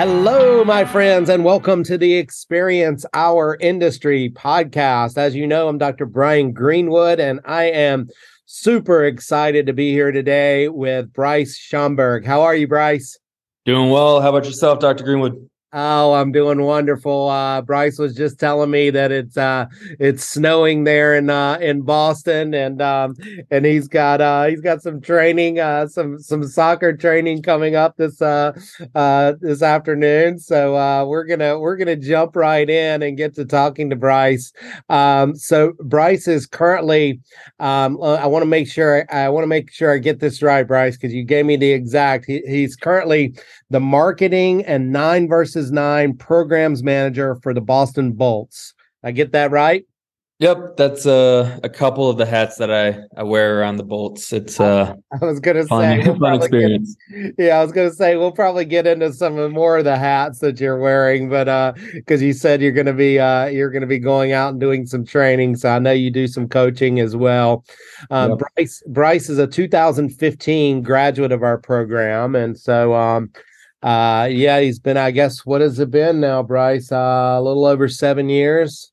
Hello, my friends, and welcome to the Experience Our Industry podcast. As you know, I'm Dr. Brian Greenwood, and I am super excited to be here today with Bryce Schomburg. How are you, Bryce? Doing well. How about yourself, Dr. Greenwood? Oh, I'm doing wonderful. Uh, Bryce was just telling me that it's uh, it's snowing there in uh, in Boston, and um, and he's got uh, he's got some training, uh, some some soccer training coming up this uh, uh, this afternoon. So uh, we're gonna we're gonna jump right in and get to talking to Bryce. Um, so Bryce is currently. Um, uh, I want to make sure I want to make sure I get this right, Bryce, because you gave me the exact. He, he's currently the marketing and nine versus nine programs manager for the Boston Bolts. I get that right? Yep, that's uh, a couple of the hats that I, I wear around the bolts. It's uh, I was gonna fun, say fun experience. Get, yeah, I was gonna say we'll probably get into some more of the hats that you're wearing, but uh, because you said you're gonna be uh, you're gonna be going out and doing some training, so I know you do some coaching as well. Um, yep. Bryce Bryce is a 2015 graduate of our program, and so um, uh, yeah, he's been, I guess, what has it been now, Bryce? Uh, a little over seven years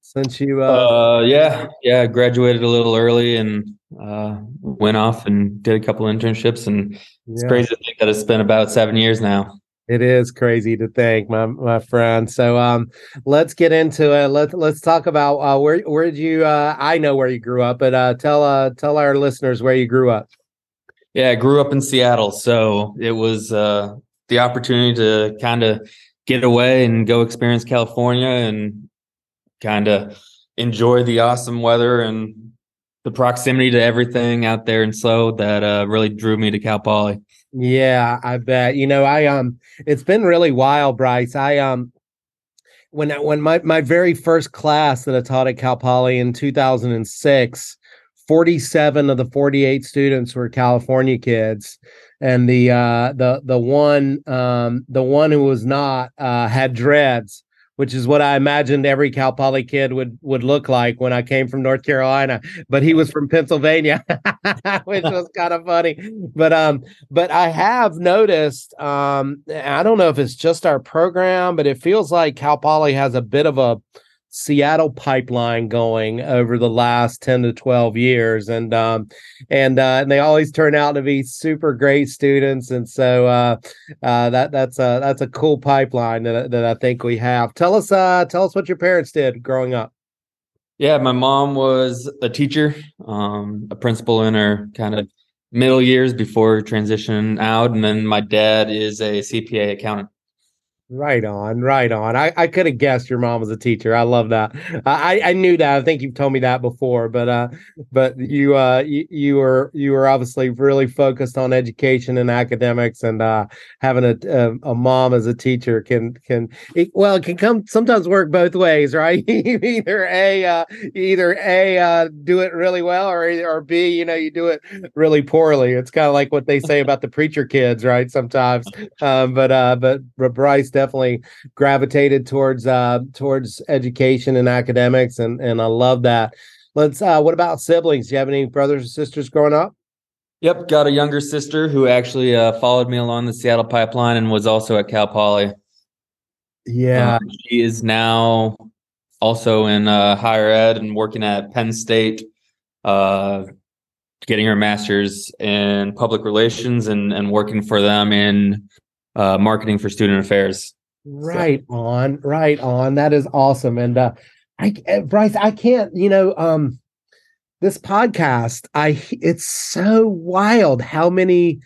since you. Uh, uh yeah, yeah, graduated a little early and uh, went off and did a couple internships, and it's yeah. crazy to think that it's been about seven years now. It is crazy to think, my my friend. So um, let's get into it. Let's let's talk about uh, where where did you? Uh, I know where you grew up, but uh, tell uh tell our listeners where you grew up. Yeah, I grew up in Seattle, so it was uh the opportunity to kind of get away and go experience California and kind of enjoy the awesome weather and the proximity to everything out there in SLO that uh, really drew me to Cal Poly. Yeah, I bet. You know, I um it's been really wild, Bryce. I um when when my my very first class that I taught at Cal Poly in 2006, 47 of the 48 students were California kids and the uh the the one um the one who was not uh had dreads which is what I imagined every Cal Poly kid would would look like when I came from North Carolina. But he was from Pennsylvania, which was kind of funny. But um, but I have noticed, um, I don't know if it's just our program, but it feels like Cal Poly has a bit of a Seattle pipeline going over the last 10 to 12 years. And um, and uh, and they always turn out to be super great students. And so uh, uh, that that's a that's a cool pipeline that, that I think we have. Tell us uh tell us what your parents did growing up. Yeah, my mom was a teacher, um, a principal in her kind of middle years before transition out. And then my dad is a CPA accountant. Right on, right on. I, I could have guessed your mom was a teacher. I love that. I, I knew that. I think you've told me that before, but uh, but you uh, you, you were you were obviously really focused on education and academics, and uh, having a, a, a mom as a teacher can can it, well it can come sometimes work both ways, right? either a uh, either a uh, do it really well, or or b you know you do it really poorly. It's kind of like what they say about the preacher kids, right? Sometimes, um, but uh, but but Bryce definitely gravitated towards uh, towards education and academics, and and I love that. Let's. Uh, what about siblings? Do you have any brothers or sisters growing up? Yep, got a younger sister who actually uh, followed me along the Seattle pipeline and was also at Cal Poly. Yeah, um, she is now also in uh, higher ed and working at Penn State, uh, getting her master's in public relations and and working for them in uh, marketing for student affairs. Right so. on, right on. That is awesome. And uh, I, eh, Bryce, I can't, you know, um, this podcast, I, it's so wild how many,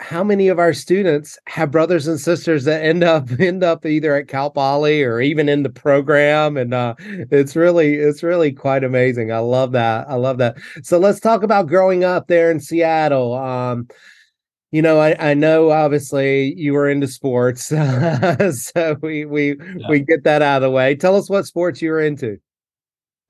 how many of our students have brothers and sisters that end up end up either at Cal Poly or even in the program, and uh, it's really it's really quite amazing. I love that. I love that. So let's talk about growing up there in Seattle. Um, you know, I, I know obviously you were into sports, so we we yeah. we get that out of the way. Tell us what sports you were into.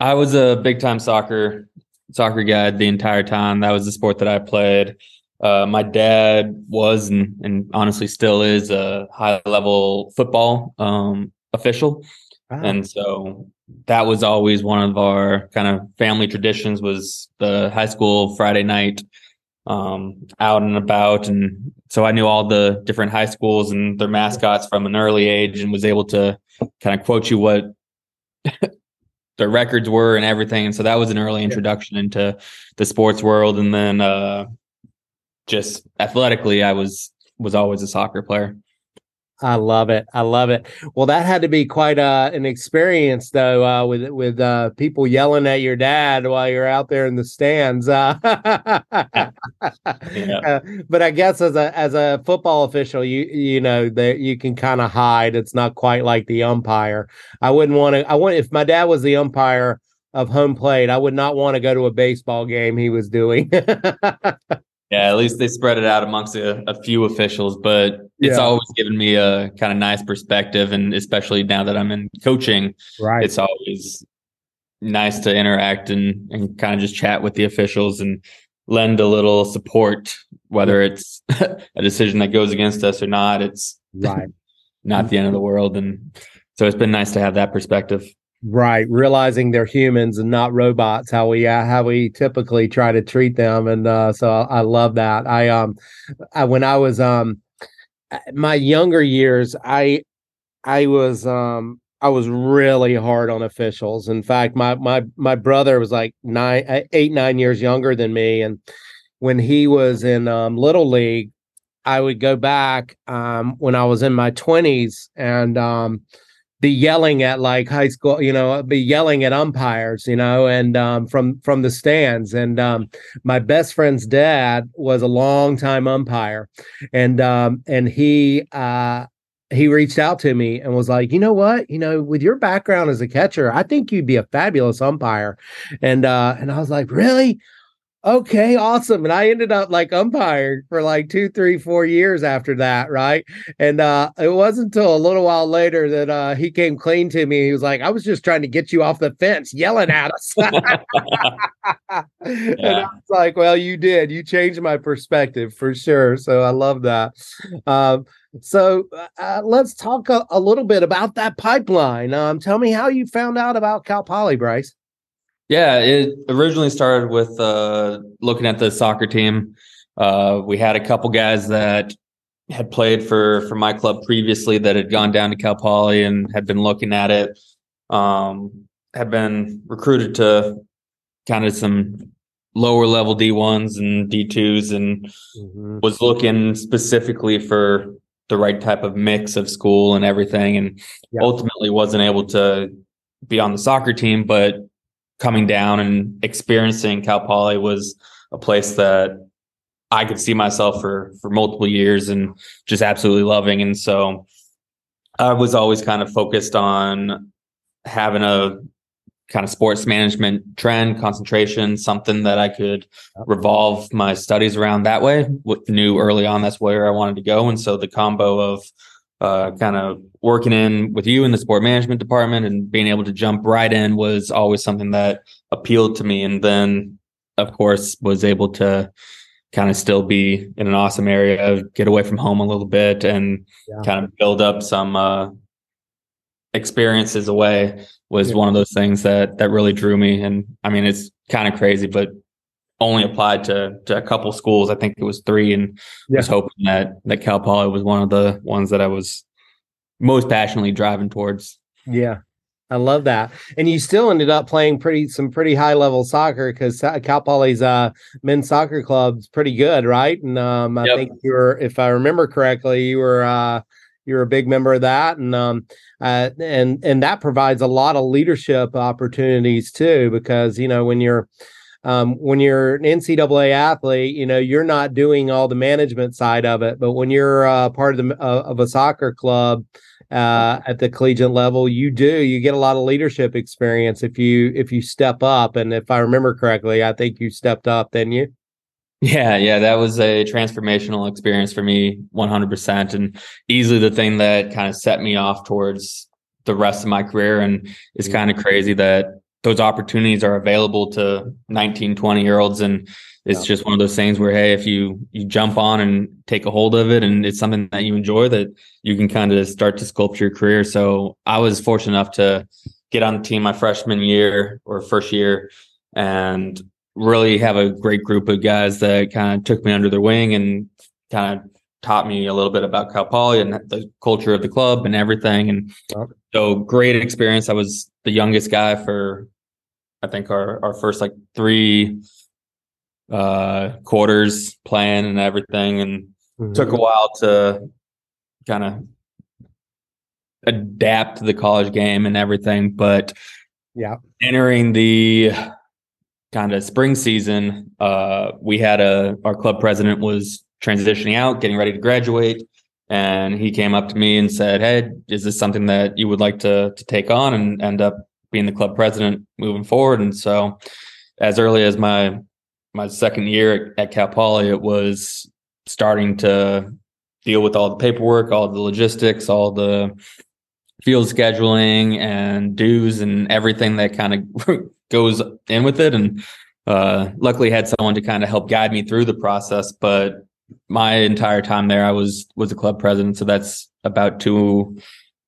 I was a big time soccer soccer guy the entire time. That was the sport that I played. Uh, my dad was and, and, honestly still is a high level football um, official, wow. and so that was always one of our kind of family traditions. Was the high school Friday night um, out and about. And so I knew all the different high schools and their mascots from an early age and was able to kind of quote you what their records were and everything. And so that was an early introduction into the sports world. And then uh, just athletically, I was was always a soccer player. I love it. I love it. Well, that had to be quite uh, an experience, though, uh, with with uh, people yelling at your dad while you're out there in the stands. Uh, yeah. Uh, but I guess as a as a football official, you you know that you can kind of hide. It's not quite like the umpire. I wouldn't want to. I want if my dad was the umpire of home plate, I would not want to go to a baseball game he was doing. Yeah, at least they spread it out amongst a, a few officials, but it's yeah. always given me a kind of nice perspective. And especially now that I'm in coaching, right. it's always nice to interact and, and kind of just chat with the officials and lend a little support, whether it's a decision that goes against us or not. It's right. not the end of the world. And so it's been nice to have that perspective. Right, realizing they're humans and not robots. How we uh, how we typically try to treat them, and uh, so I, I love that. I um, I, when I was um, my younger years, I I was um I was really hard on officials. In fact, my my my brother was like nine, uh, eight, nine years younger than me, and when he was in um, little league, I would go back um, when I was in my twenties, and um, be yelling at like high school, you know, be yelling at umpires, you know, and um, from from the stands. And um, my best friend's dad was a long time umpire, and um, and he uh, he reached out to me and was like, you know what, you know, with your background as a catcher, I think you'd be a fabulous umpire. And uh, and I was like, really? Okay, awesome. And I ended up like umpiring for like two, three, four years after that, right? And uh it wasn't until a little while later that uh he came clean to me. He was like, I was just trying to get you off the fence yelling at us. yeah. And I was like, Well, you did. You changed my perspective for sure. So I love that. Um so uh, let's talk a, a, little bit about that pipeline. Um, tell me how you found out about Cal Poly, Bryce. Yeah, it originally started with uh, looking at the soccer team. Uh, we had a couple guys that had played for for my club previously that had gone down to Cal Poly and had been looking at it. Um, had been recruited to kind of some lower level D ones and D twos, and mm-hmm. was looking specifically for the right type of mix of school and everything, and yeah. ultimately wasn't able to be on the soccer team, but coming down and experiencing Cal Poly was a place that I could see myself for for multiple years and just absolutely loving. And so I was always kind of focused on having a kind of sports management trend concentration something that i could revolve my studies around that way knew early on that's where i wanted to go and so the combo of uh, kind of working in with you in the sport management department and being able to jump right in was always something that appealed to me. And then, of course, was able to kind of still be in an awesome area, get away from home a little bit, and yeah. kind of build up some uh, experiences away was yeah. one of those things that that really drew me. And I mean, it's kind of crazy, but only applied to to a couple schools. I think it was three, and yeah. was hoping that that Cal Poly was one of the ones that I was most passionately driving towards. Yeah, I love that. And you still ended up playing pretty some pretty high level soccer because Cal Poly's uh, men's soccer club's pretty good, right? And um, I yep. think you were, if I remember correctly, you were uh, you were a big member of that, and um, uh, and and that provides a lot of leadership opportunities too, because you know when you're um, when you're an NCAA athlete, you know you're not doing all the management side of it, but when you're uh, part of the uh, of a soccer club uh, at the collegiate level, you do you get a lot of leadership experience if you if you step up. And if I remember correctly, I think you stepped up, didn't you? Yeah, yeah, that was a transformational experience for me, 100%, and easily the thing that kind of set me off towards the rest of my career. And it's kind of crazy that those opportunities are available to 19 20 year olds and it's yeah. just one of those things where hey if you you jump on and take a hold of it and it's something that you enjoy that you can kind of start to sculpt your career so i was fortunate enough to get on the team my freshman year or first year and really have a great group of guys that kind of took me under their wing and kind of taught me a little bit about Cal Poly and the culture of the club and everything. And so great experience. I was the youngest guy for I think our our first like three uh quarters playing and everything and mm-hmm. took a while to kind of adapt to the college game and everything but yeah entering the kind of spring season uh we had a our club president was transitioning out getting ready to graduate and he came up to me and said hey is this something that you would like to to take on and end up being the club president moving forward and so as early as my my second year at, Cal Poly, it was starting to deal with all the paperwork, all the logistics, all the field scheduling and dues and everything that kind of goes in with it. And uh, luckily had someone to kind of help guide me through the process. But my entire time there, I was was a club president, so that's about two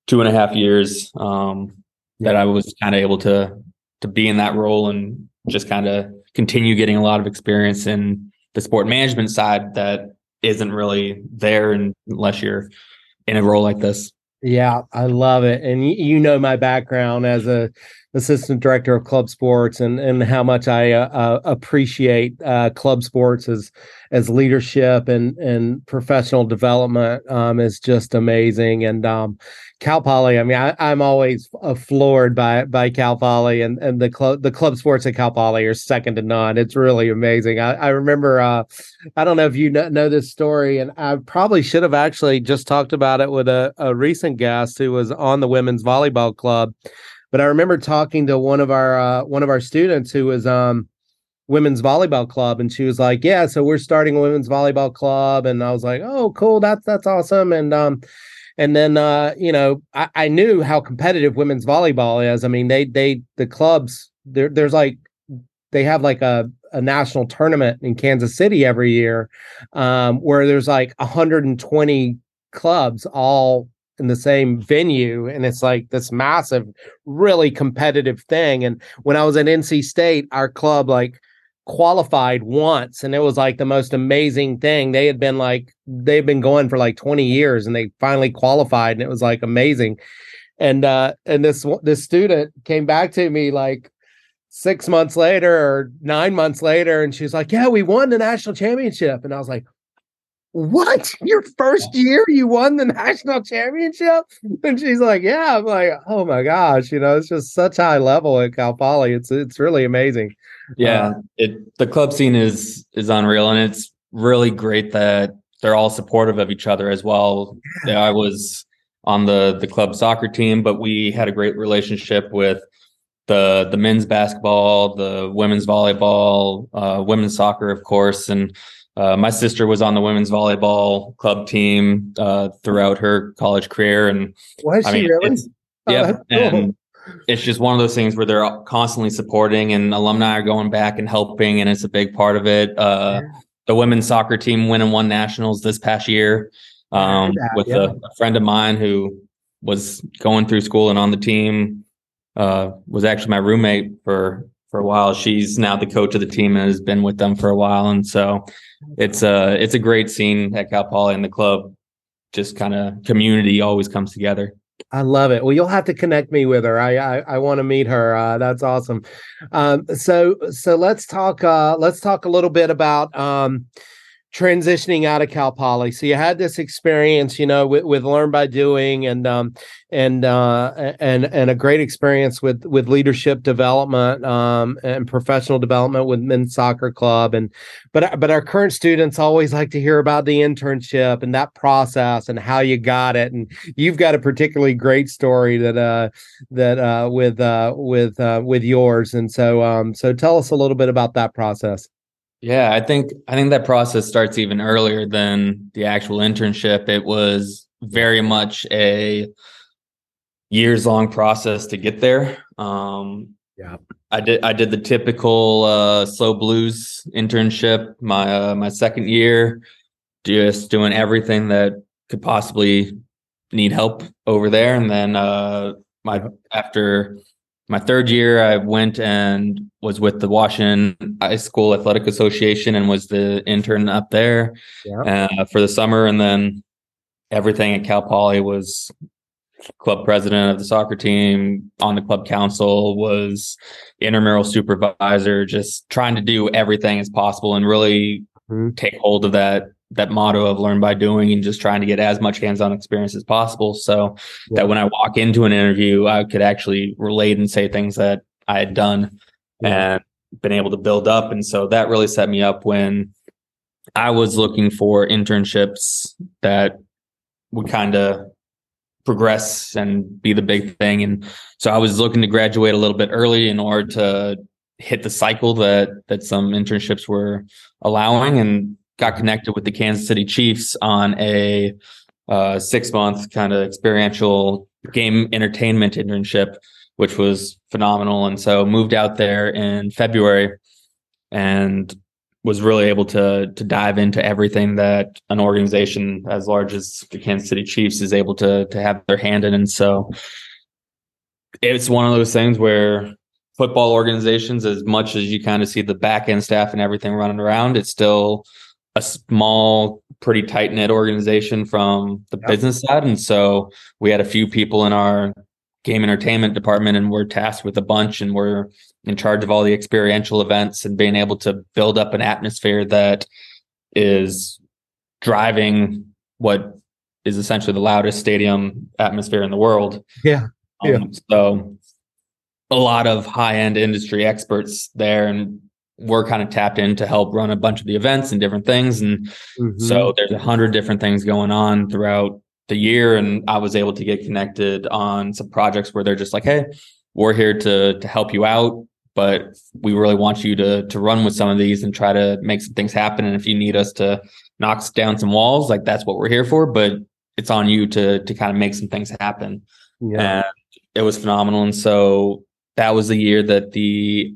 two and a half years um, that I was kind of able to to be in that role and just kind of continue getting a lot of experience in the sport management side that isn't really there unless you're in a role like this. Yeah, I love it. And y- you know my background as a assistant director of club sports and and how much I uh, uh, appreciate uh, club sports as as leadership and and professional development um, is just amazing. And um, Cal Poly, I mean, I, am always floored by by Cal Poly and and the club the club sports at Cal Poly are second to none. It's really amazing. I, I remember, uh, I don't know if you know, know, this story, and I probably should have actually just talked about it with a, a recent guest who was on the women's volleyball club but I remember talking to one of our uh, one of our students who was um women's volleyball club and she was like yeah so we're starting a women's volleyball club and i was like oh cool that's that's awesome and um and then uh you know i, I knew how competitive women's volleyball is. I mean they they the clubs there there's like they have like a a national tournament in kansas city every year um where there's like 120 clubs all in the same venue. And it's like this massive really competitive thing. And when i was at nc state our club like qualified once and it was like the most amazing thing they had been like they've been going for like 20 years and they finally qualified and it was like amazing and uh and this this student came back to me like six months later or nine months later and she's like yeah we won the national championship and i was like what? Your first year you won the national championship? And she's like, Yeah. I'm like, oh my gosh, you know, it's just such high level at Cal Poly. It's it's really amazing. Yeah. Uh, it the club scene is is unreal and it's really great that they're all supportive of each other as well. Yeah. I was on the the club soccer team, but we had a great relationship with the the men's basketball, the women's volleyball, uh, women's soccer, of course, and uh, my sister was on the women's volleyball club team uh, throughout her college career, and was I she mean, really? yeah, oh, and it's just one of those things where they're constantly supporting, and alumni are going back and helping, and it's a big part of it. Uh, yeah. The women's soccer team went and won nationals this past year um, with yeah. a, a, friend of mine who was going through school and on the team. Uh, was actually my roommate for for a while. She's now the coach of the team and has been with them for a while, and so it's a it's a great scene at Cal Poly and the club. Just kind of community always comes together. I love it. Well, you'll have to connect me with her. I I, I want to meet her. Uh, that's awesome. Um, so so let's talk. Uh, let's talk a little bit about. Um, transitioning out of Cal Poly. So you had this experience, you know, with, with learn by doing and um and uh and and a great experience with with leadership development um and professional development with men's soccer club. And but but our current students always like to hear about the internship and that process and how you got it. And you've got a particularly great story that uh that uh with uh with uh with yours. And so um so tell us a little bit about that process yeah, I think I think that process starts even earlier than the actual internship. It was very much a years long process to get there. Um, yeah, I did I did the typical uh, SLO Blues internship my uh, my second year, just doing everything that could possibly need help over there, and then uh, my after my third year, I went and was with the Washington High School Athletic Association and was the intern up there yeah. uh, for the summer. And then everything at Cal Poly was club president of the soccer team, on the club council, was intramural supervisor, just trying to do everything as possible and really mm-hmm. take hold of that that motto of learn by doing and just trying to get as much hands-on experience as possible so yeah. that when I walk into an interview, I could actually relate and say things that I had done yeah. and been able to build up. And so that really set me up when I was looking for internships that would kind of progress and be the big thing. And so I was looking to graduate a little bit early in order to hit the cycle that that some internships were allowing and got connected with the Kansas City Chiefs on a uh, six month kind of experiential game entertainment internship, which was phenomenal. And so moved out there in February and was really able to to dive into everything that an organization as large as the Kansas City Chiefs is able to to have their hand in. And so it's one of those things where football organizations, as much as you kind of see the back end staff and everything running around, it's still a small, pretty tight knit organization from the yep. business side. And so we had a few people in our game entertainment department and we're tasked with a bunch and we're in charge of all the experiential events and being able to build up an atmosphere that is driving what is essentially the loudest stadium atmosphere in the world. Yeah. Um, yeah. So a lot of high end industry experts there and we're kind of tapped in to help run a bunch of the events and different things. And mm-hmm. so there's a hundred different things going on throughout the year. And I was able to get connected on some projects where they're just like, Hey, we're here to, to help you out, but we really want you to, to run with some of these and try to make some things happen. And if you need us to knock down some walls, like that's what we're here for, but it's on you to, to kind of make some things happen. Yeah. And it was phenomenal. And so that was the year that the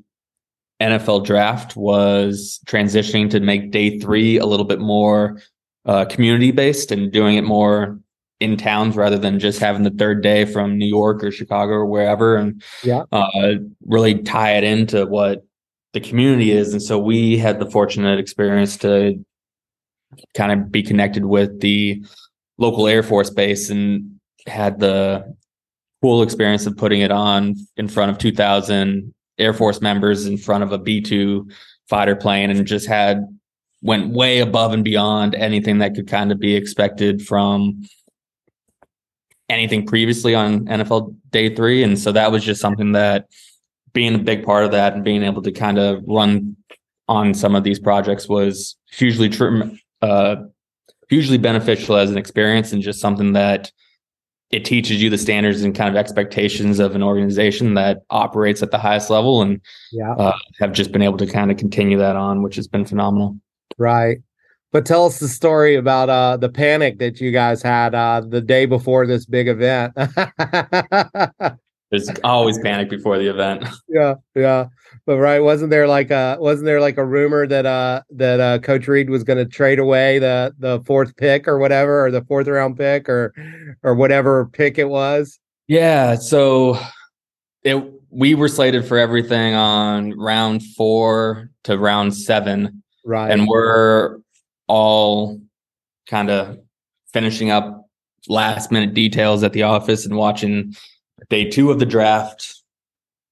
NFL draft was transitioning to make day three a little bit more uh, community based and doing it more in towns rather than just having the third day from New York or Chicago or wherever and yeah. uh, really tie it into what the community is. And so we had the fortunate experience to kind of be connected with the local Air Force base and had the cool experience of putting it on in front of 2000 Air Force members in front of a B 2 fighter plane and just had went way above and beyond anything that could kind of be expected from anything previously on NFL day three. And so that was just something that being a big part of that and being able to kind of run on some of these projects was hugely tr- uh, hugely beneficial as an experience and just something that it teaches you the standards and kind of expectations of an organization that operates at the highest level and yeah. uh, have just been able to kind of continue that on which has been phenomenal. Right. But tell us the story about uh, the panic that you guys had uh, the day before this big event. There's always panic before the event. Yeah yeah but right, wasn't there like a wasn't there like a rumor that uh that uh Coach Reid was going to trade away the the fourth pick or whatever or the fourth round pick or or whatever pick it was? Yeah, so it we were slated for everything on round 4 to round 7. Right. And we're all kind of finishing up last minute details at the office and watching day 2 of the draft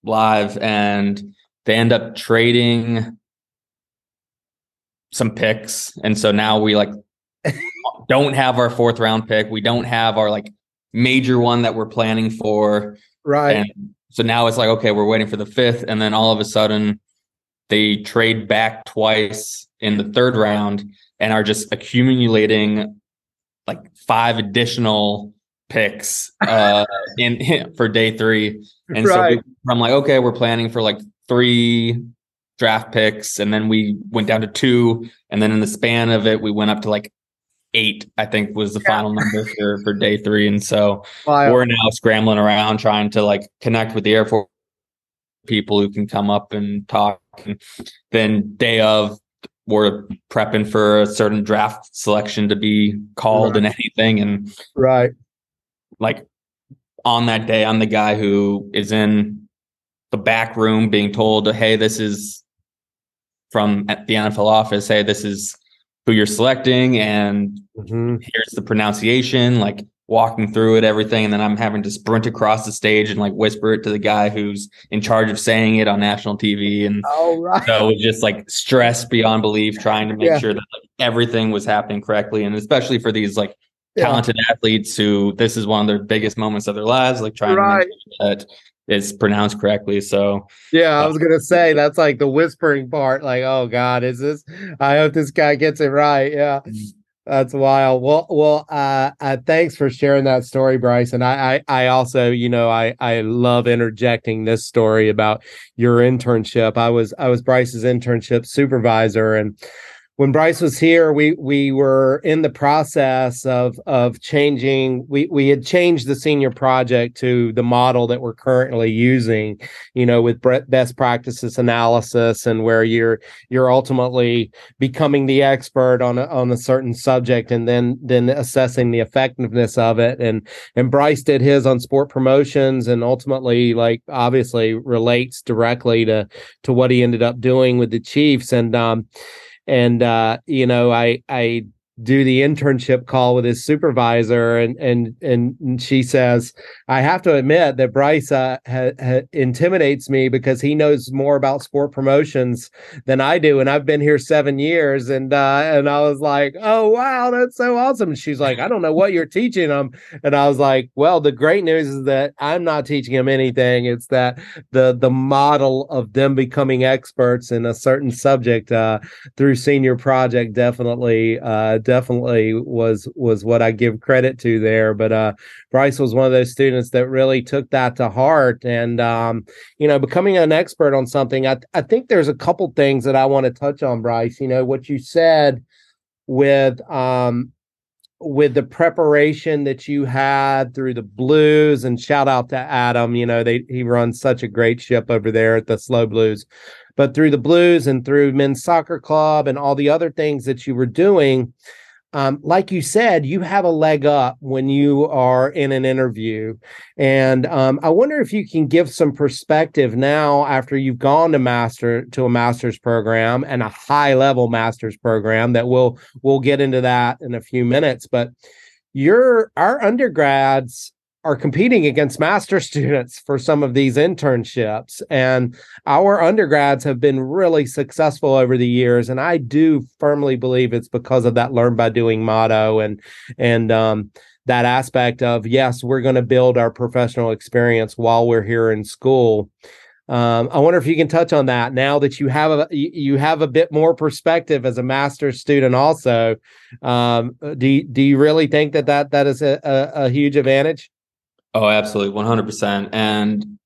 live and they end up trading some picks. And so now we like don't have our fourth round pick. We don't have our like major one that we're planning for. Right. And so now it's like, okay, we're waiting for the fifth. And then all of a sudden they trade back twice in the third round and are just accumulating like five additional picks uh in for day three. And right. so we, I'm like, okay, we're planning for like three draft picks and then we went down to two and then in the span of it we went up to like eight i think was the yeah. final number for for day three and so wow. we're now scrambling around trying to like connect with the air force people who can come up and talk and then day of we're prepping for a certain draft selection to be called right. and anything and right like on that day i'm the guy who is in the back room being told, hey, this is from the NFL office, hey, this is who you're selecting, and mm-hmm. here's the pronunciation, like walking through it, everything, and then I'm having to sprint across the stage and like whisper it to the guy who's in charge of saying it on national TV. And oh, right. so it was just like stress beyond belief, trying to make yeah. sure that like, everything was happening correctly, and especially for these like talented yeah. athletes who this is one of their biggest moments of their lives, like trying right. to make sure that it's pronounced correctly. So yeah, I was gonna say that's like the whispering part. Like, oh God, is this? I hope this guy gets it right. Yeah. That's wild. Well, well, uh, uh, thanks for sharing that story, Bryce. And I, I, I also, you know, I, I love interjecting this story about your internship. I was, I was Bryce's internship supervisor, and when Bryce was here, we we were in the process of of changing. We we had changed the senior project to the model that we're currently using. You know, with best practices analysis and where you're you're ultimately becoming the expert on a, on a certain subject and then then assessing the effectiveness of it. And and Bryce did his on sport promotions and ultimately like obviously relates directly to to what he ended up doing with the Chiefs and um and uh, you know, I I do the internship call with his supervisor and and and she says i have to admit that bryce uh, ha, ha, intimidates me because he knows more about sport promotions than i do and i've been here seven years and uh and i was like oh wow that's so awesome and she's like i don't know what you're teaching him and i was like well the great news is that i'm not teaching him anything. It's that the the model of them becoming experts in a certain subject uh through senior project definitely uh definitely was was what I give credit to there. But uh, Bryce was one of those students that really took that to heart, and um, you know, becoming an expert on something. I I think there's a couple things that I want to touch on, Bryce. You know, what you said with um with the preparation that you had through the blues and shout out to adam you know they he runs such a great ship over there at the SLO Blues but through the blues and through men's soccer club and all the other things that you were doing um, like you said, you have a leg up when you are in an interview. And um, I wonder if you can give some perspective now after you've gone to master to a master's program and a high level master's program that we'll we'll get into that in a few minutes. But your our undergrads are competing against master students for some of these internships and our undergrads have been really successful over the years and i do firmly believe it's because of that learn by doing motto and and um, that aspect of yes we're going to build our professional experience while we're here in school um, I wonder if you can touch on that now that you have a you have a bit more perspective as a master's student. Also, um, do do you really think that that that is a, a, a huge advantage? Oh, absolutely, one hundred percent, and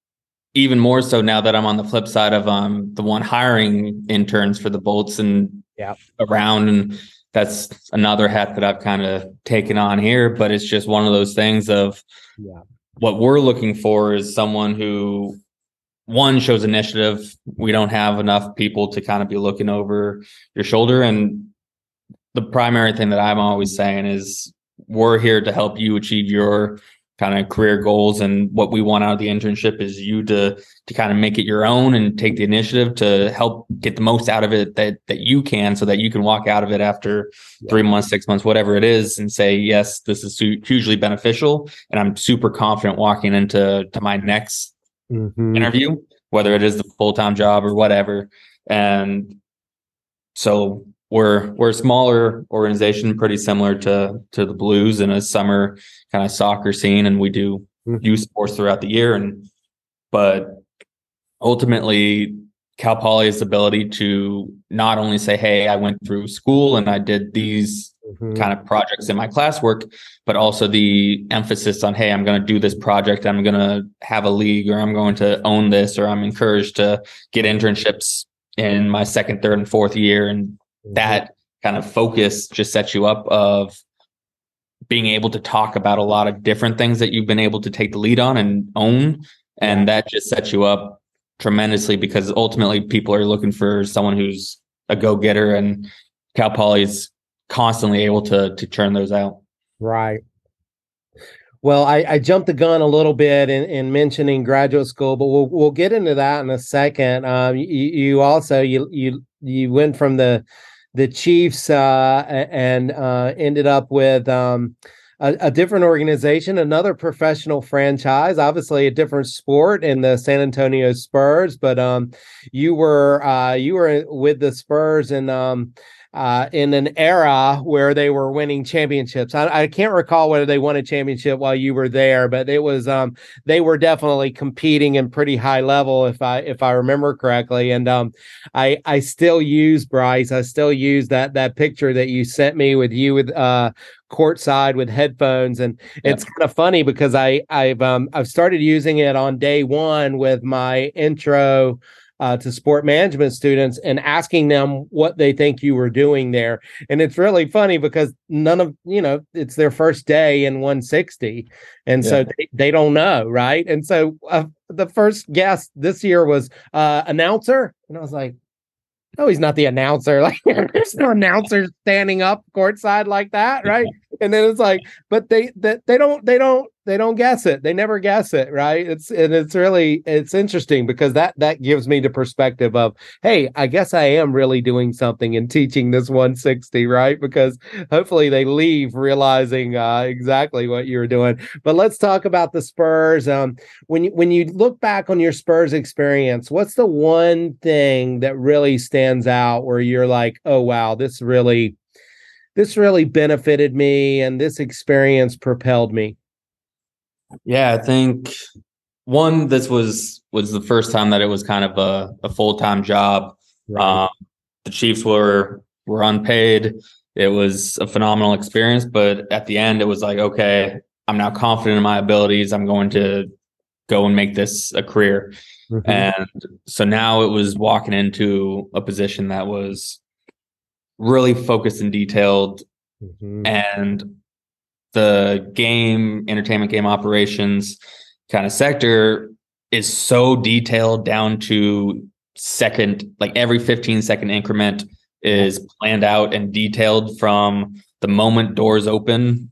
even more so now that I'm on the flip side of um the one hiring interns for the Bolts and yeah around, and that's another hat that I've kind of taken on here. But it's just one of those things of yeah. what we're looking for is someone who one shows initiative. We don't have enough people to kind of be looking over your shoulder, and the primary thing that I'm always saying is we're here to help you achieve your kind of career goals and what we want out of the internship is you to to kind of make it your own and take the initiative to help get the most out of it that that you can so that you can walk out of it after yeah. 3 months 6 months whatever it is and say yes this is hugely beneficial and I'm super confident walking into to my next mm-hmm. interview whether it is the full-time job or whatever and so we're we're a smaller organization, pretty similar to to the Blues in a summer kind of soccer scene, and we do mm-hmm. youth sports throughout the year. And but ultimately, Cal Poly's ability to not only say, "Hey, I went through school and I did these mm-hmm. kind of projects in my classwork," but also the emphasis on, "Hey, I'm going to do this project. I'm going to have a league, or I'm going to own this, or I'm encouraged to get internships in my second, third, and fourth year and that kind of focus just sets you up of being able to talk about a lot of different things that you've been able to take the lead on and own. And that just sets you up tremendously because ultimately people are looking for someone who's a go-getter and cal poly is constantly able to to churn those out. Right. Well, I, I, jumped the gun a little bit in, in mentioning graduate school, but we'll we'll get into that in a second. Um, you, you also you you you went from the the Chiefs uh, and uh, ended up with um, a, a, different organization, another professional franchise, obviously a different sport in the San Antonio Spurs. But um, you were uh, you were with the Spurs and um, uh, in an era where they were winning championships. I, I, can't recall whether they won a championship while you were there, but it was um, they were definitely competing in pretty high level, if I if I remember correctly. And um, I I still use Bryce. I still use that that picture that you sent me with you with uh, courtside with headphones, and it's kind of funny because I I've um, I've started using it on day one with my intro uh, to sport management students and asking them what they think you were doing there. And it's really funny because none of, you know, it's their first day in 160. And yeah. so they, they, don't know. Right. And so uh, the first guest this year was uh, announcer. And I was like, no, he's not the announcer. Like there's no announcer standing up courtside like that, right? And then it's like, but they that they, don't they don't they don't guess it. They never guess it, right? It's and it's really it's interesting because that that gives me the perspective of, hey, I guess I am really doing something and teaching this 160, right? Because hopefully they leave realizing uh, exactly what you were doing. But let's talk about the Spurs. Um, when you when you look back on your Spurs experience, what's the one thing that really stands out where you're like, oh wow, this really this really benefited me and this experience propelled me? Yeah, I think one, this was was the first time that it was kind of a, a full time job. Right. Um, the Chiefs were were unpaid. It was a phenomenal experience, but at the end, it was like, okay, I'm now confident in my abilities. I'm going to go and make this a career. Mm-hmm. And so now it was walking into a position that was really focused and detailed mm-hmm. and the game entertainment game operations kind of sector is so detailed down to second like every 15 second increment is planned out and detailed from the moment doors open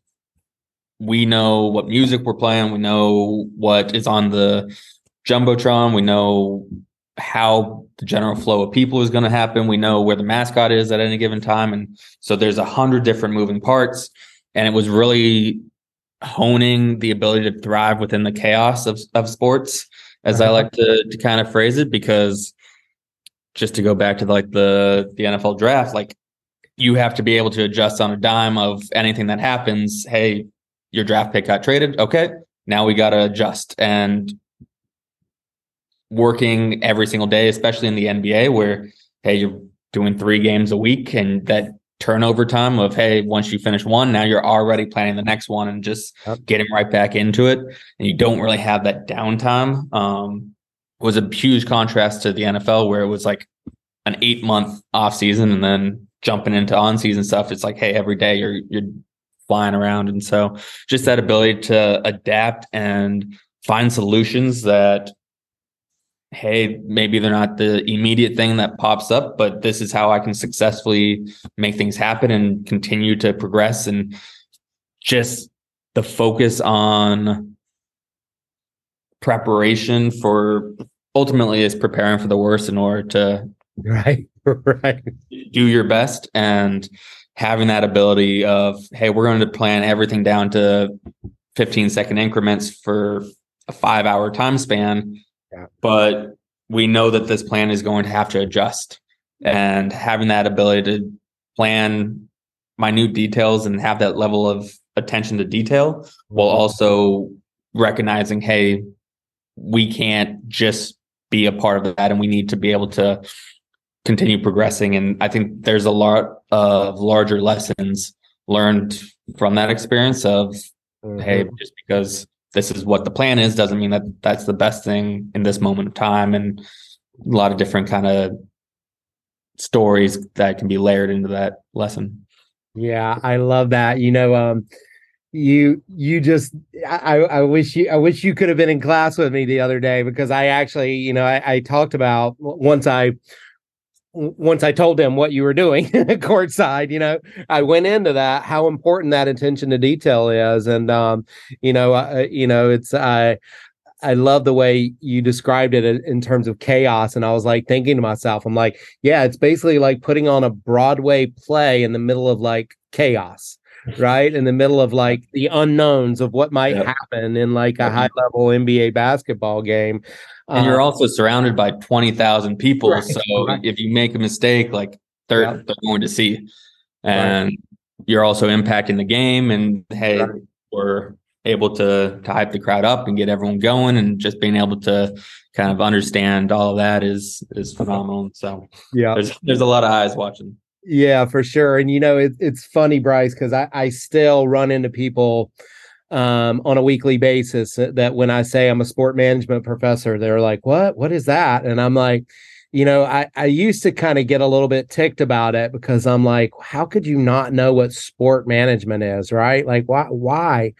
we know what music we're playing we know what is on the jumbotron we know how the general flow of people is going to happen. We know where the mascot is at any given time and so there's a hundred different moving parts and it was really honing the ability to thrive within the chaos of, of sports as uh-huh. i like to, to kind of phrase it because just to go back to like the the nfl draft like you have to be able to adjust on a dime of anything that happens. Hey your draft pick got traded. Okay now we got to adjust. And working every single day especially in the nba where hey you're doing three games a week and that turnover time of hey once you finish one now you're already planning the next one and just getting right back into it. And you don't really have that downtime. Um was a huge contrast to the NFL where it was like an 8 month off season and then jumping into on season stuff. It's like hey every day you're you're flying around. And so just that ability to adapt and find solutions that hey, maybe they're not the immediate thing that pops up, but this is how I can successfully make things happen and continue to progress. And just the focus on preparation for ultimately is preparing for the worst in order to right right. do your best and having that ability of hey we're going to plan everything down to 15 second increments for a 5 hour time span but we know that this plan is going to have to adjust. And having that ability to plan minute details and have that level of attention to detail while mm-hmm. also recognizing, hey, we can't just be a part of that and we need to be able to continue progressing. And I think there's a lot of larger lessons learned from that experience of, mm-hmm. hey, just because this is what the plan is doesn't mean that that's the best thing in this moment of time. And a lot of different kind of stories that can be layered into that lesson. Yeah i love that. You know um you you just I, I wish you I wish you could have been in class with me the other day because I actually you know I, I talked about once I once I told them what you were doing courtside, you know, I went into that how important that attention to detail is, and um, you know, uh, you know, it's I. I love the way you described it in terms of chaos. And I was like thinking to myself, I'm like, yeah, it's basically like putting on a Broadway play in the middle of like chaos, right? In the middle of like the unknowns of what might yep. happen in like a high level NBA basketball game and you're um, also surrounded by 20,000 people. Right, so right. if you make a mistake, like they're, yeah. they're going to see. And right. you're also impacting the game. And hey, we're able to, to hype the crowd up and get everyone going. And just being able to kind of understand all of that is, is phenomenal. So yeah, there's, there's a lot of eyes watching. Yeah, for sure. And you know, it, it's funny, Bryce, because I, I still run into people um, on a weekly basis that when I say I'm a sport management professor, they're like, what? What is that? And I'm like, you know, I, I used to kind of get a little bit ticked about it because I'm like, how could you not know what sport management is? Right. Like, why? Why?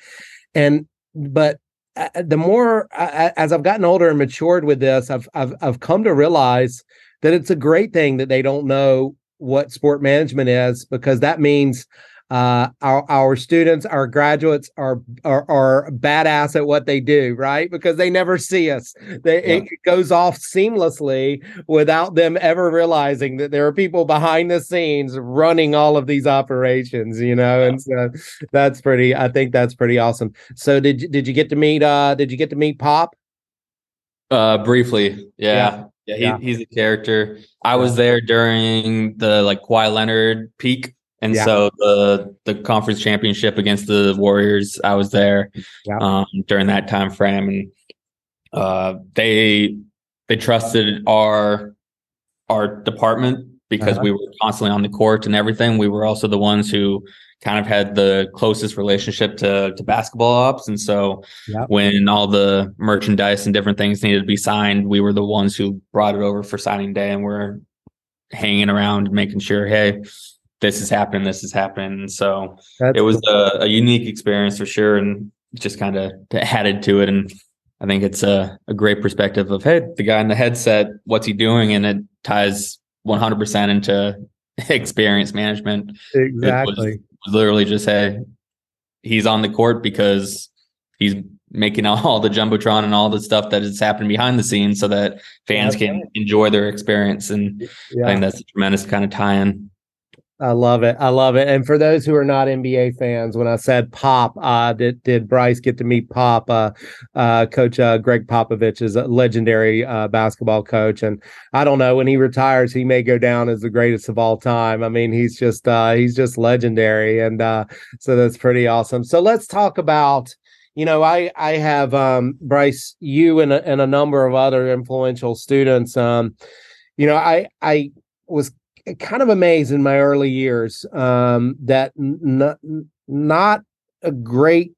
And, but uh, the more uh, as I've gotten older and matured with this, I've, I've, I've come to realize that it's a great thing that they don't know what sport management is because that means uh, our our students, our graduates are, are are badass at what they do, right? Because they never see us. They, yeah. It goes off seamlessly without them ever realizing that there are people behind the scenes running all of these operations. You know, yeah. and so that's pretty. I think that's pretty awesome. So did did you get to meet? uh Did you get to meet Pop? Uh, briefly, yeah. Yeah, yeah, he, he's a character. I was there during the like Kawhi Leonard peak and yeah. so the the conference championship against the Warriors, I was there yeah. um, during that time frame, and uh, they they trusted our our department because uh-huh. we were constantly on the court and everything. We were also the ones who kind of had the closest relationship to to basketball ops, and so when all the merchandise and different things needed to be signed, we were the ones who brought it over for signing day, and we're hanging around making sure, hey this has happened, this has happened. So That's it was cool. a, a, unique experience for sure, and just kind of added to it. And I think it's a, a great perspective of hey, the guy in the headset, what's he doing, and it ties 100 percent into experience management. Exactly, was, was literally just hey, he's on the court because he's making all the jumbotron and all the stuff that is happening behind the scenes so that fans can enjoy their experience and yeah. i think that's a tremendous kind of tie-in I love it. I love it. And for those who are not NBA fans, when I said Pop, uh, did did Bryce get to meet Pop? Uh, uh, coach uh, Gregg Popovich is a legendary uh, basketball coach, and I don't know when he retires, he may go down as the greatest of all time. I mean, he's just uh, he's just legendary, and so that's pretty awesome. So let's talk about you know, I I have um, Bryce, you and and a number of other influential students. Um, you know, I I was kind of amazed in my early years um, that n- not a great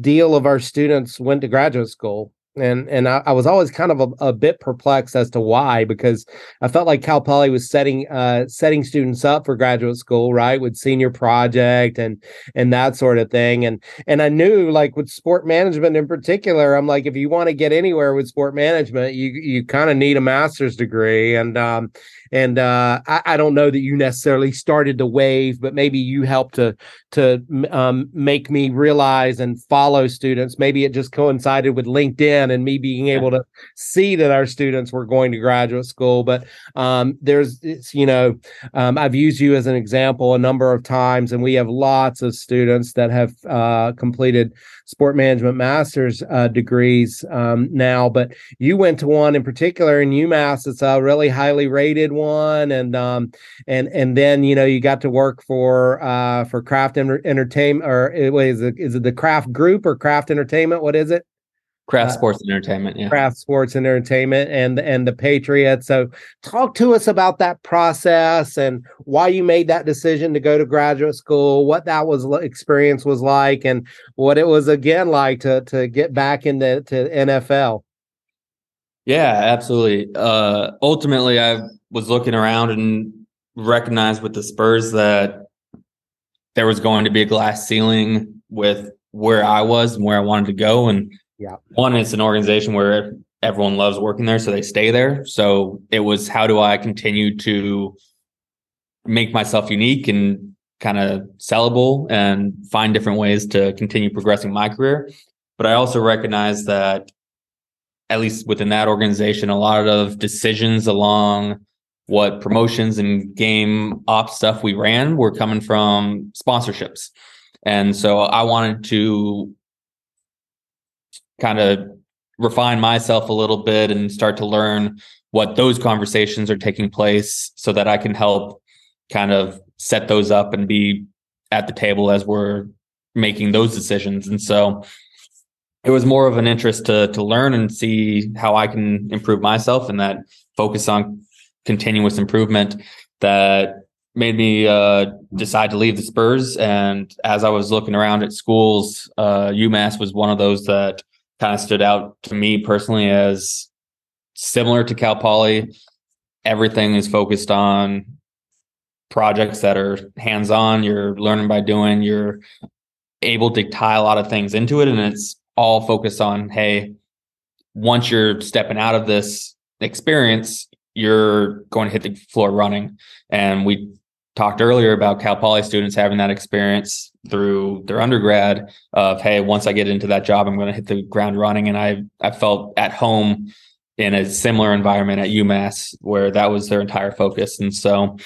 deal of our students went to graduate school. And and I, I, was always kind of a, a, bit perplexed as to why because I felt like Cal Poly was setting uh, setting students up for graduate school right with senior project and and that sort of thing. And and I knew like with sport management in particular I'm like if you want to get anywhere with sport management you you kind of need a master's degree. And um and uh, I, I, don't know that you necessarily started the wave, but maybe you helped to to um, make me realize and follow students. Maybe it just coincided with LinkedIn and me being able to see that our students were going to graduate school. But um, there's, you know, um, I've used you as an example a number of times, and we have lots of students that have uh, completed sport management master's uh, degrees um, now, but you went to one in particular in UMass. It's a really highly rated one, and um, and and then you know you got to work for uh, for Kraft Entertainment, or is it is it the Kraft Group or Kraft Entertainment? What is it? Kraft uh, Sports and Entertainment, yeah. Kraft Sports and Entertainment and and the Patriots. So talk to us about that process and why you made that decision to go to graduate school, what that was experience was like and what it was again like to to get back into to NFL. Yeah, absolutely. Uh ultimately I was looking around and recognized with the Spurs that there was going to be a glass ceiling with where I was and where I wanted to go and yeah. One, it's an organization where everyone loves working there, so they stay there. So it was how do I continue to make myself unique and kind of sellable and find different ways to continue progressing my career. But I also recognize that at least within that organization, a lot of decisions along what promotions and game ops stuff we ran were coming from sponsorships. And so I wanted to kind of refine myself a little bit and start to learn what those conversations are taking place so that I can help kind of set those up and be at the table as we're making those decisions. And so it was more of an interest to to learn and see how I can improve myself and that focus on continuous improvement that made me uh, decide to leave the Spurs. And as I was looking around at schools, uh, UMass was one of those that kind of stood out to me personally as similar to Cal Poly. Everything is focused on projects that are hands on. You're learning by doing. You're able to tie a lot of things into it, and it's all focused on hey, once you're stepping out of this experience, you're going to hit the floor running. And we talked earlier about Cal Poly students having that experience through their undergrad of hey, once I get into that job, I'm going to hit the ground running. And I I felt at home in a similar environment at UMass where that was their entire focus. And so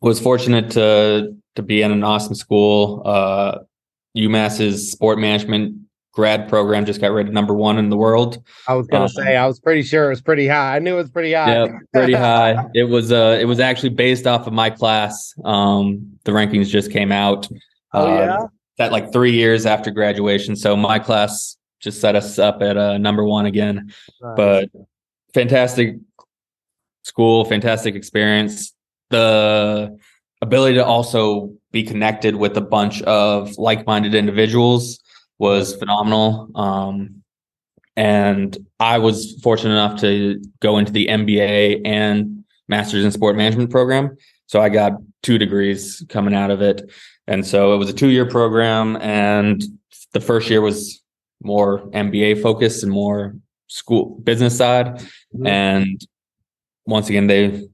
was fortunate to to be in an awesome school. Uh, UMass's sport management grad program just got rated number one in the world. I was gonna um, say I was pretty sure it was pretty high. I knew it was pretty high. Yeah, pretty high. It was uh it was actually based off of my class. Um the rankings just came out. Oh uh, yeah. That like three years after graduation. So my class just set us up at uh number one again. Nice. But fantastic school, fantastic experience. The ability to also be connected with a bunch of like-minded individuals was phenomenal. Um, and I was fortunate enough to go into the MBA and Masters in Sport Management program. So I got two degrees coming out of it. And so it was a two year program. And the first year was more MBA focused and more school business side. Mm-hmm. And once again, they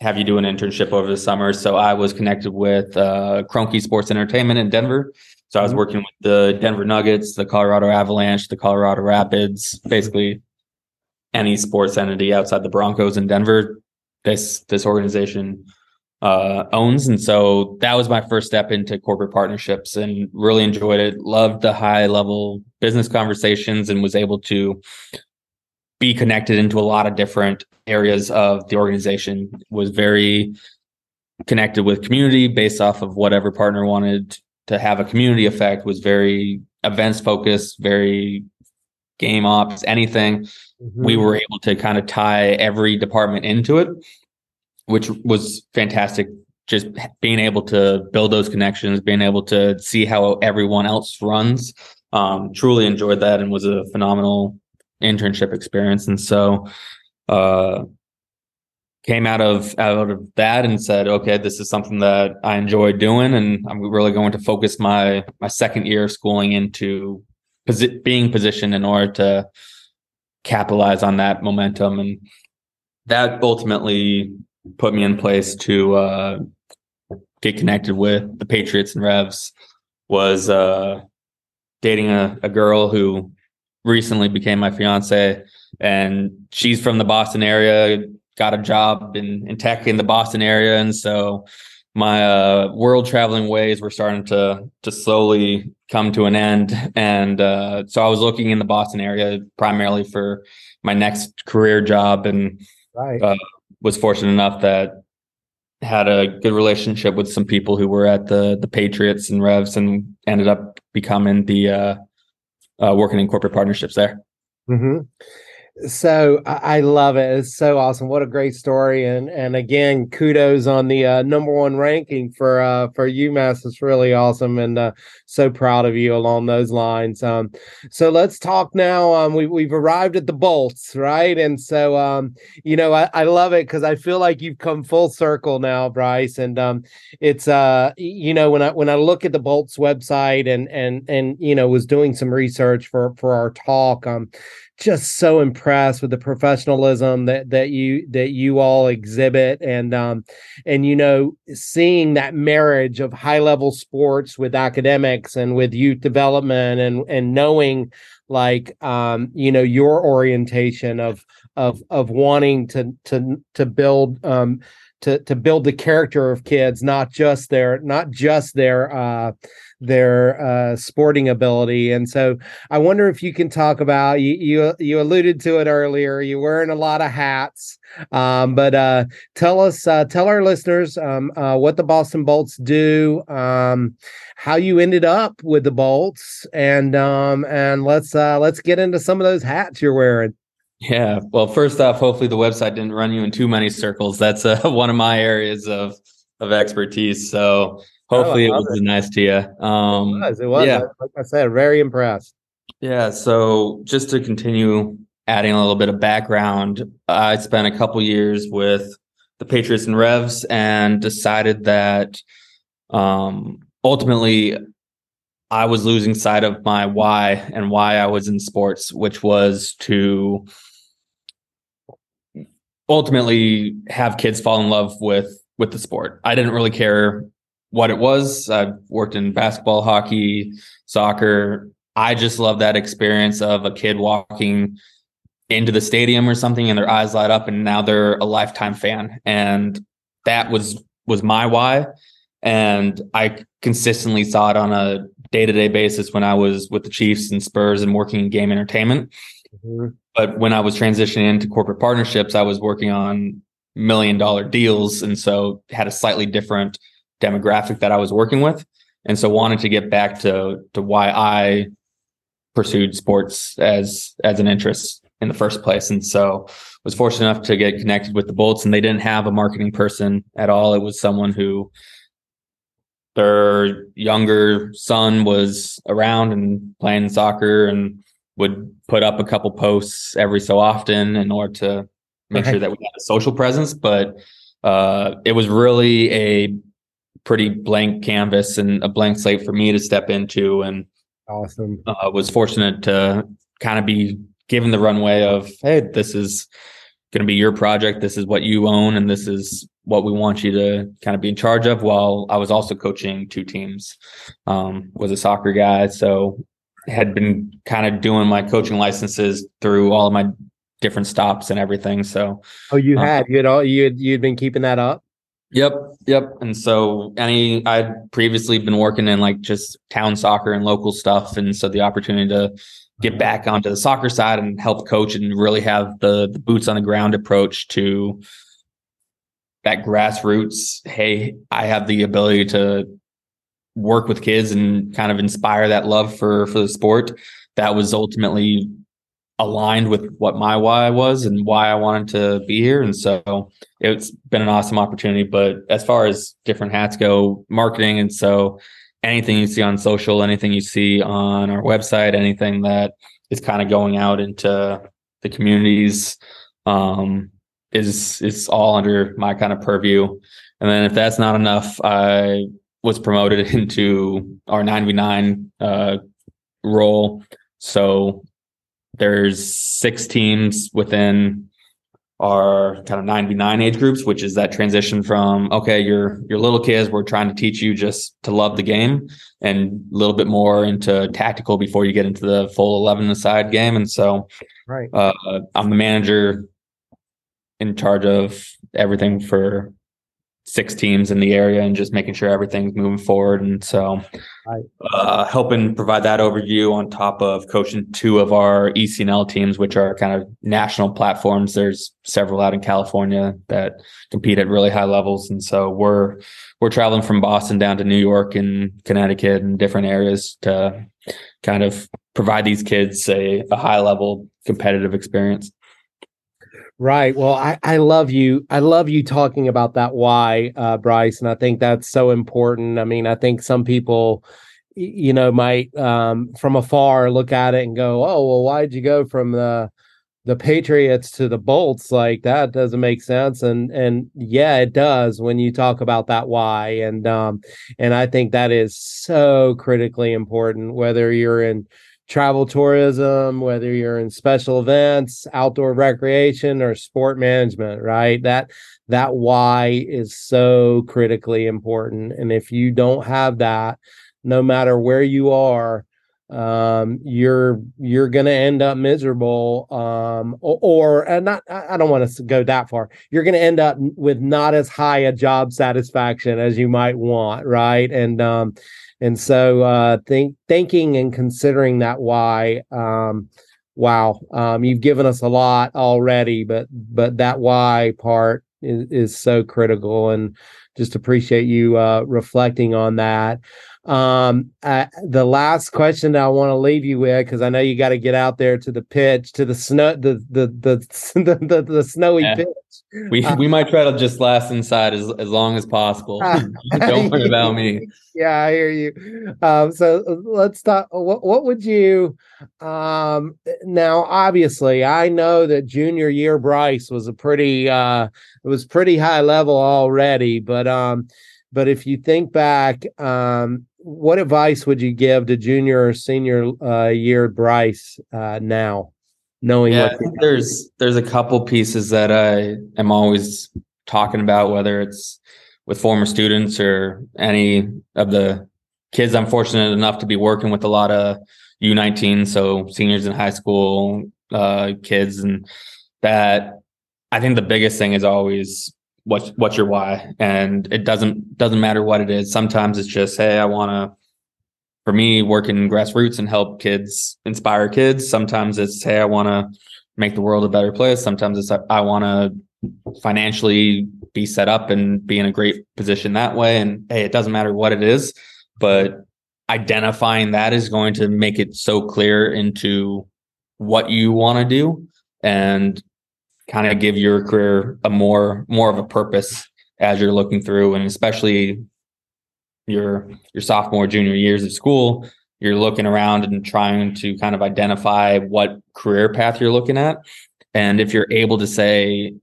have you do an internship over the summer. So I was connected with uh, Kroenke Sports Entertainment in Denver. So I was mm-hmm. working with the Denver Nuggets, the Colorado Avalanche, the Colorado Rapids, basically any sports entity outside the Broncos in Denver. This this organization uh, owns, and so that was my first step into corporate partnerships, and really enjoyed it. Loved the high level business conversations, and was able to be connected into a lot of different areas of the organization. Was very connected with community based off of whatever partner wanted to have a community effect was very events focused, very game ops, anything. Mm-hmm. We were able to kind of tie every department into it, which was fantastic. Just being able to build those connections, being able to see how everyone else runs. Um, truly enjoyed that and was a phenomenal internship experience. And so, uh, came out of out of that and said, okay, this is something that I enjoy doing, and I'm really going to focus my my second year of schooling into posi- being positioned in order to capitalize on that momentum, and that ultimately put me in place to uh, get connected with the Patriots and Revs. Was uh, dating a, a girl who recently became my fiance, and she's from the Boston area got a job in, in tech in the Boston area. And so my uh, world traveling ways were starting to to slowly come to an end. And uh, so I was looking in the Boston area primarily for my next career job and right. uh, was fortunate enough that had a good relationship with some people who were at the the Patriots and Revs and ended up becoming the uh, uh, working in corporate partnerships there. Mm-hmm so I, love it. It's so awesome. What a great story. And and again, kudos on the uh, number one ranking for uh, for UMass. It's really awesome, and uh, so proud of you along those lines. Um, so let's talk now. Um, we we've arrived at the bolts, right? And so um, you know, I, I love it because I feel like you've come full circle now, Bryce. And um, it's uh, you know, when I when I look at the bolts website and and and you know was doing some research for for our talk, um just so impressed with the professionalism that that you that you all exhibit. And um and you know seeing that marriage of high level sports with academics and with youth development and and knowing like um you know your orientation of of of wanting to to to build um to to build the character of kids not just their not just their uh their uh, sporting ability. And so I wonder if you can talk about you you, you alluded to it earlier. You're wearing a lot of hats, um, but uh, tell us uh, tell our listeners um, uh, what the Boston Bolts do, um, how you ended up with the Bolts, and um, and let's uh, let's get into some of those hats you're wearing. Yeah. Well, first off, hopefully the website didn't run you in too many circles. That's uh, one of my areas of of expertise. So Hopefully, it was it. nice to you. Um, it was. It was. Yeah. Like I said, very impressed. Yeah. So just to continue adding a little bit of background, I spent a couple years with the Patriots and Revs and decided that um, ultimately I was losing sight of my why and why I was in sports, which was to ultimately have kids fall in love with with the sport. I didn't really care what it was. I've worked in basketball, hockey, soccer. I just love that experience of a kid walking into the stadium or something and their eyes light up and now they're a lifetime fan. And that was was my why. And I consistently saw it on a day-to-day basis when I was with the Chiefs and Spurs and working in game entertainment. Mm-hmm. But when I was transitioning into corporate partnerships, I was working on million dollar deals and so had a slightly different demographic that I was working with. And so wanted to get back to to why I pursued sports as as an interest in the first place. And so was fortunate enough to get connected with the Bolts and they didn't have a marketing person at all. It was someone who their younger son was around and playing soccer and would put up a couple posts every so often in order to make sure that we had a social presence. But uh, it was really a pretty blank canvas and a blank slate for me to step into and awesome. uh, was fortunate to kind of be given the runway of hey this is going to be your project. This is what you own and this is what we want you to kind of be in charge of. While i was also coaching two teams um, was a soccer guy so had been kind of doing my coaching licenses through all of my different stops and everything so oh you uh, had. You had all you had you'd been keeping that up Yep, yep. And so any I'd previously been working in like just town soccer and local stuff. And so the opportunity to get back onto the soccer side and help coach and really have the, the boots on the ground approach to that grassroots, hey, I have the ability to work with kids and kind of inspire that love for for the sport. That was ultimately aligned with what my why was and why I wanted to be here. And so it's been an awesome opportunity. But as far as different hats go, marketing, and so anything you see on social, anything you see on our website, anything that is kind of going out into the communities um, is is all under my kind of purview. And then if that's not enough, I was promoted into our 9v9 uh, role. So there's six teams within our kind of 99 age groups, which is that transition from okay, you're you're little kids, we're trying to teach you just to love the game and a little bit more into tactical before you get into the full 11 aside game. And so right. Uh, I'm the manager in charge of everything for six teams in the area and just making sure everything's moving forward. And so, uh, helping provide that overview on top of coaching two of our ECNL teams, which are kind of national platforms. There's several out in California that compete at really high levels, and so we're we're traveling from Boston down to New York and Connecticut and different areas to kind of provide these kids a, a high level competitive experience. Right. Well, I, I love you. I love you talking about that why, uh, Bryce. And I think that's so important. I mean, I think some people, you know, might um, from afar look at it and go, oh, well, why'd you go from the the Patriots to the Bolts? Like that doesn't make sense. And and yeah, it does when you talk about that why. And um, and I think that is so critically important, whether you're in travel tourism, whether you're in special events, outdoor recreation, or sport management, right? That that why is so critically important. And if you don't have that, no matter where you are, um, you're you're to end up miserable um, or, or not i don't want to go that far you're to end up with not as high a job satisfaction as you might want right and um, and so uh, think thinking and considering that why um, wow um, you've given us a lot already but but that why part is, is so critical and just appreciate you uh, reflecting on that um, uh, the last question that I want to leave you with, because I know you got to get out there to the pitch, to the snow, the the the the, the, the snowy yeah. pitch. We uh, we might try to just last inside as as long as possible. Don't worry about me. Yeah, I hear you. Um, so uh, let's talk. What what would you? Um, now, obviously, I know that junior year Bryce was a pretty uh, it was pretty high level already, but um but if you think back, um, what advice would you give to junior or senior uh, year Bryce uh, now, knowing yeah, there's there's a couple pieces that I am always talking about, whether it's with former students or any of the kids. I'm fortunate enough to be working with a lot of U19, so seniors in high school uh, kids, and that I think the biggest thing is always what's what's your why? And it doesn't doesn't matter what it is. Sometimes it's just hey i want to for me work in grassroots and help kids inspire kids. Sometimes it's hey i want to make the world a better place. Sometimes it's i want to financially be set up and be in a great position that way. And hey it doesn't matter what it is but identifying that is going to make it so clear into what you want to do. And kind of give your career a more more of a purpose as you're looking through and especially your your sophomore junior years of school you're looking around and trying to kind of identify what career path you're looking at. And if you're able to say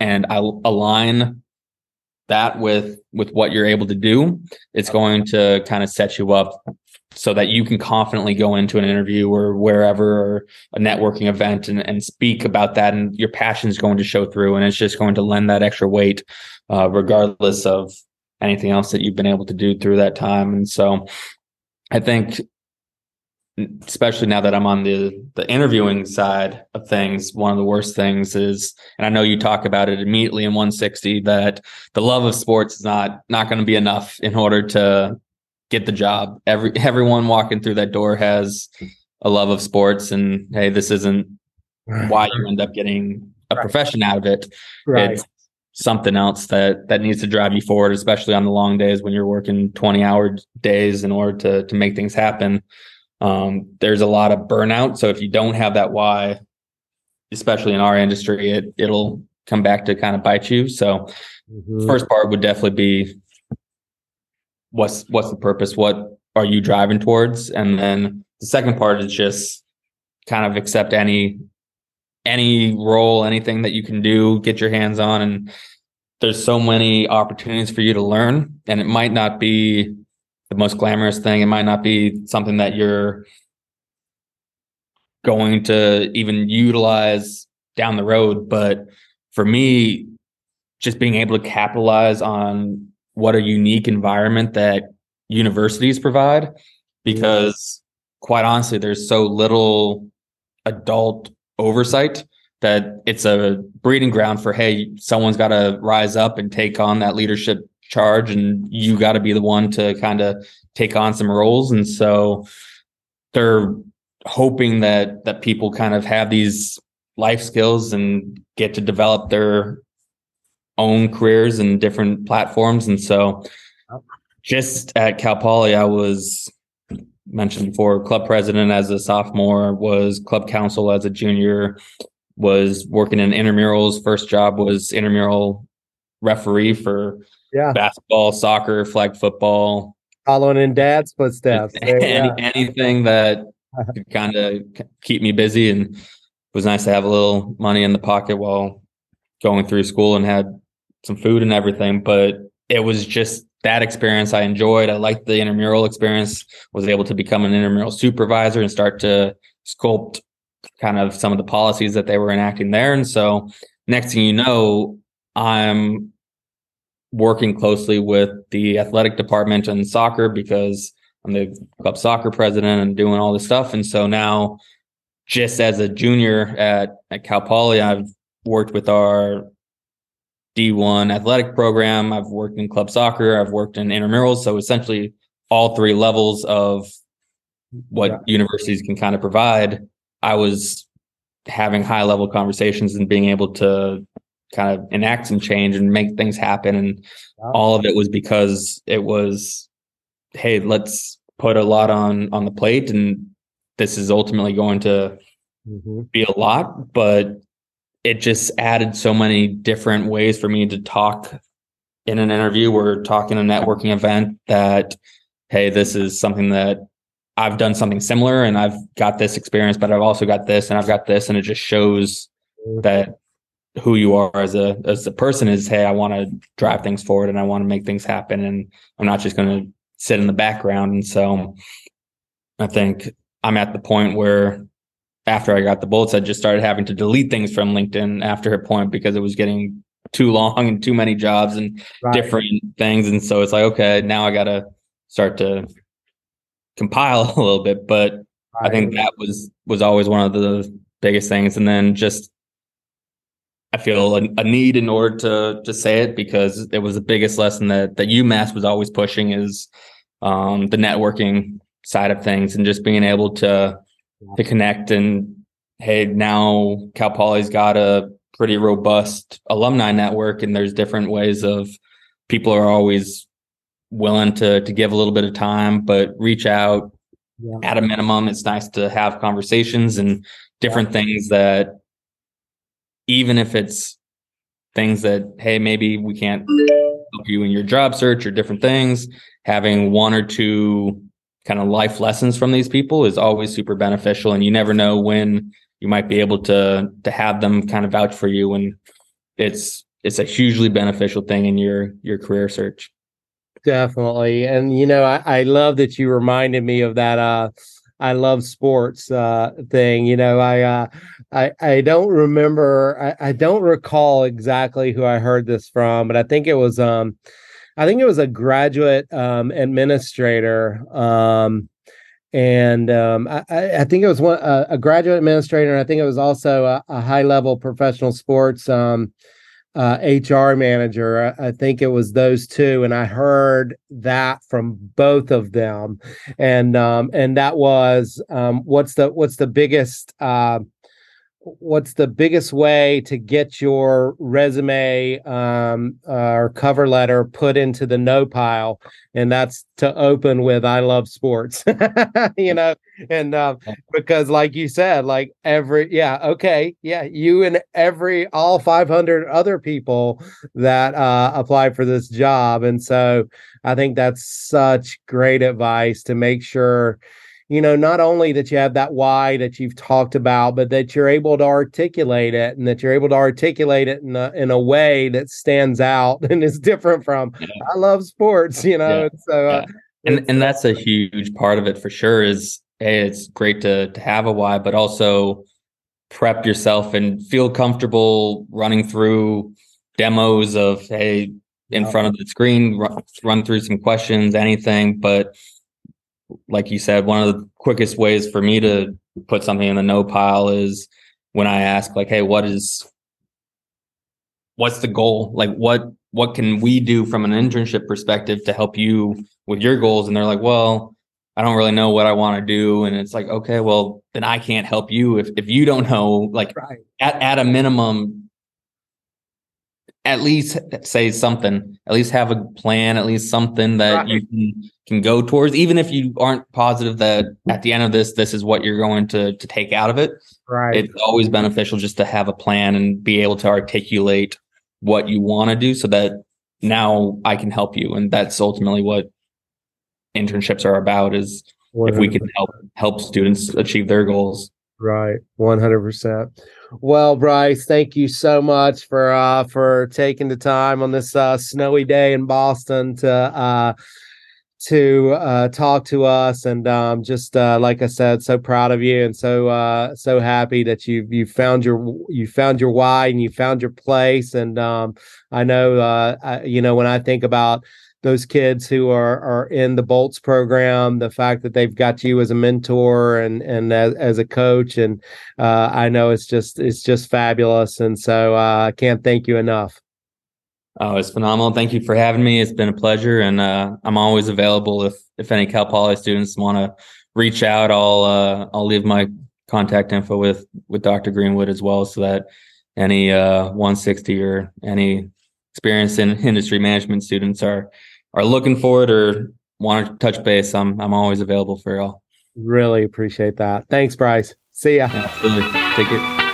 and I align that with with what you're able to do it's going to kind of set you up so that you can confidently go into an interview or wherever or a networking event and, and speak about that and your passion is going to show through and it's just going to lend that extra weight uh, regardless of anything else that you've been able to do through that time. And so i think especially now that i'm on the the interviewing side of things one of the worst things is and i know you talk about it immediately in 160 that the love of sports is not not going to be enough in order to get the job. Every everyone walking through that door has a love of sports, and hey, this isn't why you end up getting a right. profession out of it. Right. It's something else that that needs to drive you forward, especially on the long days when you're working 20 hour days in order to to make things happen. Um, there's a lot of burnout. So if you don't have that why, especially in our industry, it it'll come back to kind of bite you. So mm-hmm. first part would definitely be what's what's the purpose what are you driving towards and then the second part is just kind of accept any any role anything that you can do get your hands on and there's so many opportunities for you to learn and it might not be the most glamorous thing. It might not be something that you're going to even utilize down the road but for me just being able to capitalize on what a unique environment that universities provide because quite honestly there's so little adult oversight that it's a breeding ground for hey someone's got to rise up and take on that leadership charge and you got to be the one to kind of take on some roles and so they're hoping that that people kind of have these life skills and get to develop their own careers and different platforms. And so just at Cal Poly, I was mentioned before club president as a sophomore, was club council as a junior, was working in intramurals. First job was intramural referee for yeah. basketball, soccer, flag football. Following in dad's footsteps. Any, yeah. Anything that could kind of keep me busy and it was nice to have a little money in the pocket while going through school and had some food and everything, but it was just that experience I enjoyed. I liked the intramural experience, was able to become an intramural supervisor and start to sculpt kind of some of the policies that they were enacting there. And so next thing you know, I'm working closely with the athletic department and soccer because I'm the club soccer president and doing all this stuff. And so now just as a junior at, at Cal Poly, I've worked with our D1 athletic program. I've worked in club soccer. I've worked in intramurals. So essentially, all three levels of what yeah. universities can kind of provide. I was having high level conversations and being able to kind of enact some change and make things happen. And wow. all of it was because it was, hey, let's put a lot on on the plate, and this is ultimately going to mm-hmm. be a lot, but it just added so many different ways for me to talk in an interview or talk in a networking event that hey this is something that i've done something similar and i've got this experience but i've also got this and i've got this and it just shows that who you are as a as a person is hey i want to drive things forward and i want to make things happen and i'm not just going to sit in the background and so i think i'm at the point where after I got the Bolts, I just started having to delete things from LinkedIn after a point because it was getting too long and too many jobs and right. different things. And so it's like, okay, now I got to start to compile a little bit. But right. I think that was was always one of the biggest things. And then just I feel a, a, need in order to to say it because it was the biggest lesson that that UMass was always pushing is um, the networking side of things and just being able to to connect and hey now cal poly's got a pretty robust alumni network and there's different ways of people are always willing to to give a little bit of time but reach out yeah. at a minimum it's nice to have conversations and different things that even if it's things that hey maybe we can't help you in your job search or different things having one or two kind of life lessons from these people is always super beneficial and you never know when you might be able to to have them kind of vouch for you and it's it's a hugely beneficial thing in your your career search. Definitely and you know i, I love that you reminded me of that uh I love sports uh, thing. You know, I uh, I I don't remember. I, I don't recall exactly who I heard this from, but I think it was um I think it was a graduate um, administrator. Um, and um, I, I, think it was one uh, a graduate administrator, and I think it was also a, a high level professional sports um, uh, HR manager. I, I, think it was those two, and I heard that from both of them, and um, and that was um, what's the what's the biggest uh, what's the biggest way to get your resume um, uh, or cover letter put into the no pile? And that's to open with i love sports you know? And uh, because like you said like every yeah okay yeah you and every all 500 other people that uh, apply for this job. And so i think that's such great advice to make sure you know, not only that you have that why that you've talked about, but that you're able to articulate it and that you're able to articulate it in a, in a way that stands out and is different from, yeah. I love sports, you know? Yeah. So, uh, and, and that's a huge part of it for sure is, Hey, it's great to, to have a why, but also prep yourself and feel comfortable running through demos of, Hey, in front of the screen, run, run through some questions, anything, but like you said, one of the quickest ways for me to put something in the no pile is when I ask, like, hey, what is what's the goal? Like what what can we do from an internship perspective to help you with your goals? And they're like, well, I don't really know what I want to do. And it's like, okay, well, then I can't help you if if you don't know, like right. at, at a minimum, at least say something at least have a plan at least something that right. you can, can go towards. Even if you aren't positive that at the end of this this is what you're going to to take out of it right. it's always beneficial just to have a plan and be able to articulate what you want to do so that now i can help you. And that's ultimately what internships are about is 100%. if we can help help students achieve their goals. Right. 100% Well, Bryce, thank you so much for uh, for taking the time on this uh, snowy day in Boston to uh, to uh, talk to us, and um, just uh, like I said, so proud of you, and so uh, so happy that you you found your you found your why and you found your place, and um, I know I, you know when I think about those kids who are are in the bolts program the fact that they've got you as a mentor and and as, as a coach. And uh, i know it's just it's just fabulous. And so uh, i can't thank you enough. Oh it's phenomenal. Thank you for having me. It's been a pleasure. And uh, i'm always available if if any cal poly students want to reach out i'll uh, i'll leave my contact info with with dr greenwood as well so that any uh, 160 or any experienced in industry management students are are looking for it or want to touch base, I'm I'm always available for y'all. Really appreciate that. Thanks, Bryce. See ya. Absolutely. Take it.